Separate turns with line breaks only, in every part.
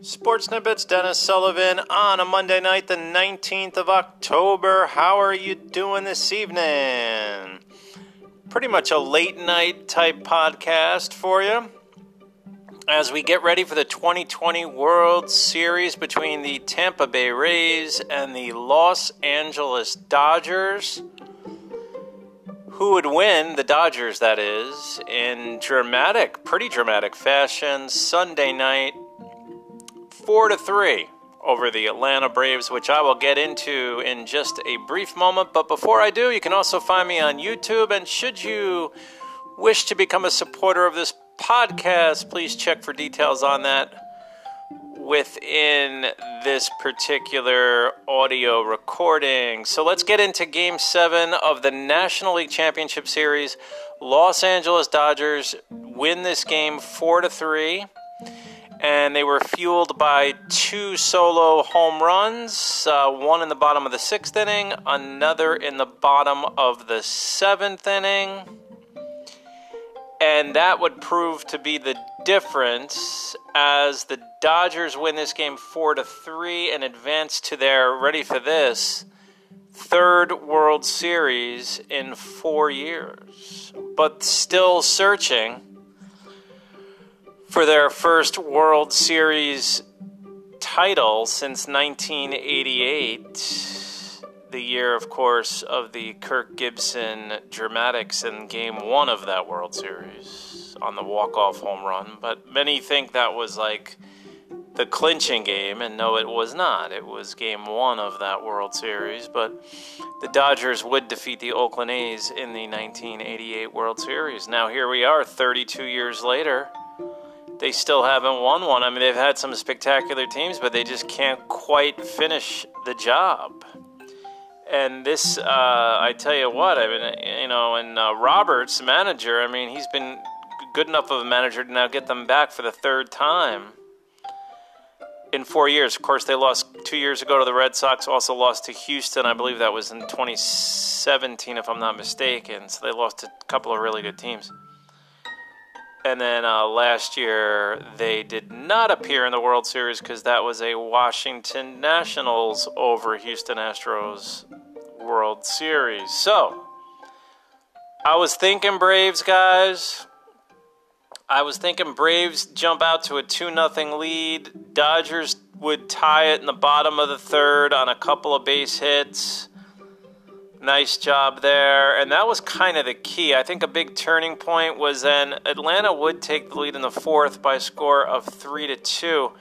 Sports Snippets, Dennis Sullivan on a Monday night, the 19th of October. How are you doing this evening? Pretty much a late night type podcast for you as we get ready for the 2020 World Series between the Tampa Bay Rays and the Los Angeles Dodgers. Who would win? The Dodgers, that is, in dramatic, pretty dramatic fashion. Sunday night, 4 to 3 over the Atlanta Braves, which I will get into in just a brief moment. But before I do, you can also find me on YouTube. And should you wish to become a supporter of this podcast, please check for details on that within this particular audio recording. So let's get into game seven of the National League Championship Series. Los Angeles Dodgers win this game four to three. And they were fueled by two solo home runs, uh, one in the bottom of the sixth inning, another in the bottom of the seventh inning. And that would prove to be the difference as the Dodgers win this game 4 to 3 and advance to their ready for this third World Series in 4 years. But still searching for their first World Series title since 1988 the year, of course, of the Kirk Gibson dramatics in game one of that World Series on the walk-off home run. But many think that was like the clinching game, and no, it was not. It was game one of that World Series. But the Dodgers would defeat the Oakland A's in the 1988 World Series. Now here we are, 32 years later. They still haven't won one. I mean, they've had some spectacular teams, but they just can't quite finish the job and this, uh, I tell you what, I mean, you know, and uh, Roberts, manager, I mean, he's been good enough of a manager to now get them back for the third time in four years. Of course, they lost two years ago to the Red Sox, also lost to Houston. I believe that was in 2017, if I'm not mistaken. So they lost a couple of really good teams. And then uh, last year, they did not appear in the World Series because that was a Washington Nationals over Houston Astros World Series. So, I was thinking Braves, guys. I was thinking Braves jump out to a 2 0 lead. Dodgers would tie it in the bottom of the third on a couple of base hits. Nice job there. And that was kind of the key. I think a big turning point was then Atlanta would take the lead in the fourth by a score of 3 to 2.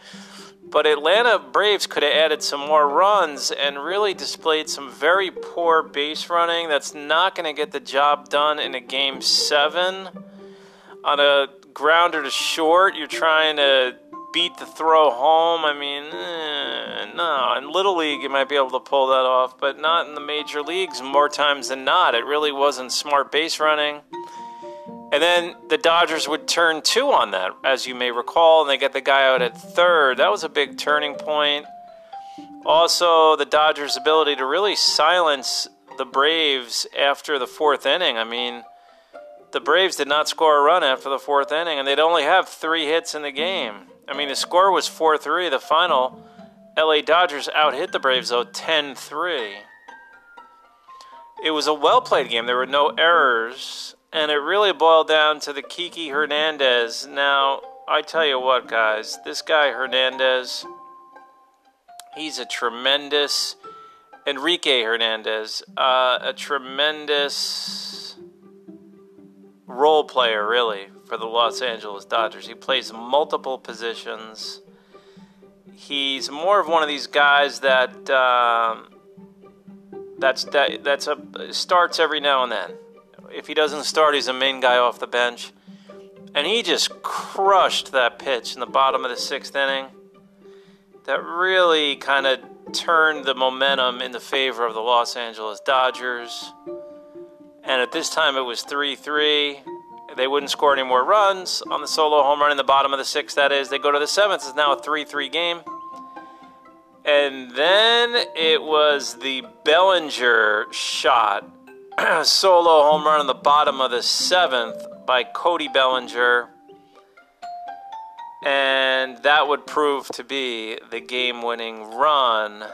But Atlanta Braves could have added some more runs and really displayed some very poor base running. That's not going to get the job done in a game seven. On a grounder to short, you're trying to beat the throw home. I mean, eh, no. In Little League, you might be able to pull that off, but not in the major leagues more times than not. It really wasn't smart base running. And then the Dodgers would turn two on that, as you may recall, and they get the guy out at third. That was a big turning point. Also, the Dodgers' ability to really silence the Braves after the fourth inning. I mean, the Braves did not score a run after the fourth inning, and they'd only have three hits in the game. I mean, the score was 4 3. The final, LA Dodgers out hit the Braves, though, 10 3. It was a well played game. There were no errors, and it really boiled down to the Kiki Hernandez. Now, I tell you what, guys, this guy Hernandez, he's a tremendous. Enrique Hernandez, uh, a tremendous role player, really for the Los Angeles Dodgers. He plays multiple positions. He's more of one of these guys that um, that's that, that's a starts every now and then. If he doesn't start, he's a main guy off the bench. And he just crushed that pitch in the bottom of the sixth inning. That really kind of turned the momentum in the favor of the Los Angeles Dodgers. And at this time, it was 3 3 they wouldn't score any more runs on the solo home run in the bottom of the sixth. That is, they go to the seventh. It's now a 3 3 game. And then it was the Bellinger shot, solo home run in the bottom of the seventh by Cody Bellinger. and that would prove to be the game winning run.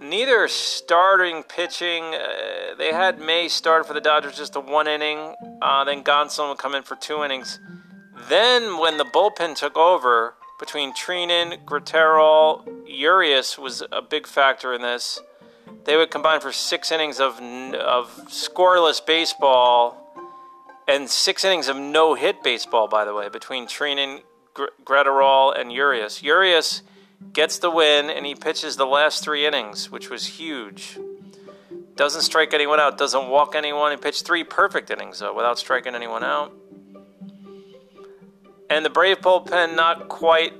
Neither starting pitching, uh, they had May start for the Dodgers just a one inning, uh, then Gonsolin would come in for two innings. Then, when the bullpen took over, between Treinen, Graterol, Urias was a big factor in this. They would combine for six innings of, of scoreless baseball and six innings of no hit baseball, by the way, between Treinen, Graterol, and Urias. Urias gets the win, and he pitches the last three innings, which was huge. Doesn't strike anyone out, doesn't walk anyone. He pitched three perfect innings, though, without striking anyone out. And the Brave bullpen, not quite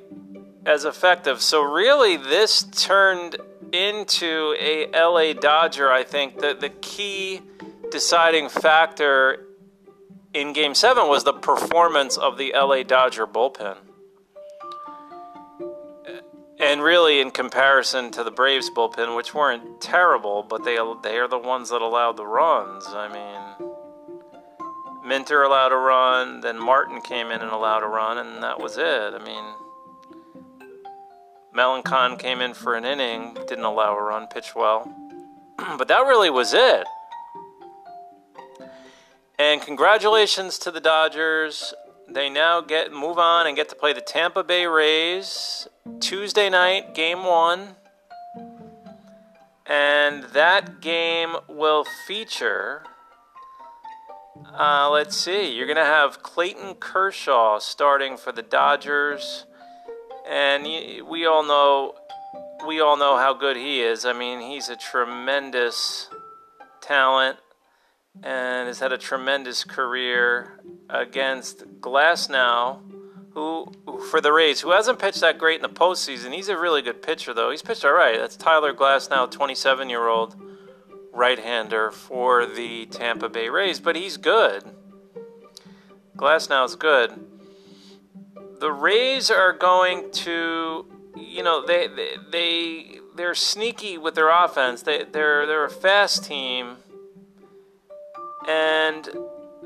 as effective. So, really, this turned into a LA Dodger, I think. that the key deciding factor in game seven was the performance of the LA Dodger bullpen. And really, in comparison to the Braves bullpen, which weren't terrible, but they they are the ones that allowed the runs. I mean, Minter allowed a run, then Martin came in and allowed a run, and that was it. I mean, Melancon came in for an inning, didn't allow a run, pitched well, but that really was it. And congratulations to the Dodgers. They now get move on and get to play the Tampa Bay Rays Tuesday night, game one. And that game will feature. Uh, let's see. You're going to have Clayton Kershaw starting for the Dodgers, and we all know we all know how good he is. I mean, he's a tremendous talent and has had a tremendous career against Glasnow, who, for the Rays, who hasn't pitched that great in the postseason. He's a really good pitcher, though. He's pitched all right. That's Tyler Glasnow, 27 year old right hander for the Tampa Bay Rays, but he's good. Glasnow's good. The Rays are going to, you know, they they, they they're sneaky with their offense. They they're they're a fast team and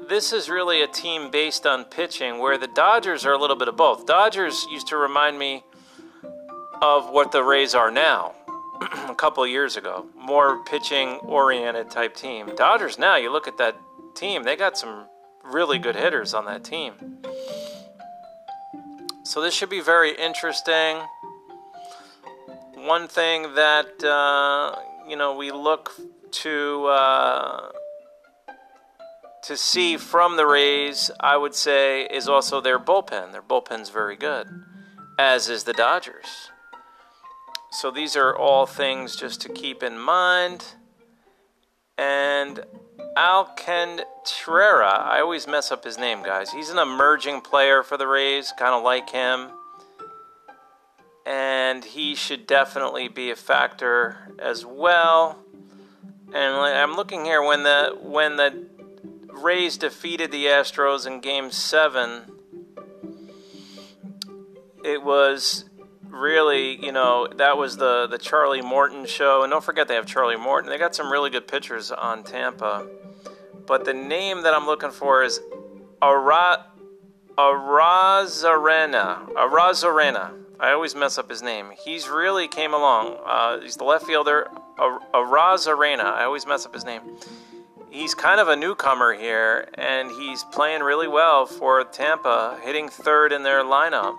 this is really a team based on pitching, where the Dodgers are a little bit of both. Dodgers used to remind me of what the Rays are now a couple years ago. More pitching oriented type team. Dodgers now, you look at that team, they got some really good hitters on that team. So this should be very interesting. One thing that, uh, you know, we look to. Uh, to see from the Rays, I would say, is also their bullpen. Their bullpen's very good, as is the Dodgers. So these are all things just to keep in mind. And Alcantara, I always mess up his name, guys. He's an emerging player for the Rays, kind of like him. And he should definitely be a factor as well. And I'm looking here when the when the Rays defeated the Astros in Game 7, it was really, you know, that was the, the Charlie Morton show. And don't forget, they have Charlie Morton. They got some really good pitchers on Tampa. But the name that I'm looking for is Ara, Arozarena. Arozarena. I always mess up his name. He's really came along. Uh, he's the left fielder. Arozarena. I always mess up his name he's kind of a newcomer here, and he's playing really well for Tampa, hitting third in their lineup.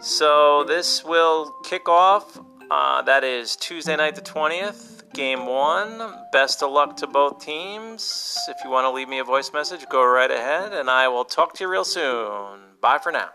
So this will kick off. Uh, that is Tuesday night, the 20th, game one. Best of luck to both teams. If you want to leave me a voice message, go right ahead, and I will talk to you real soon. Bye for now.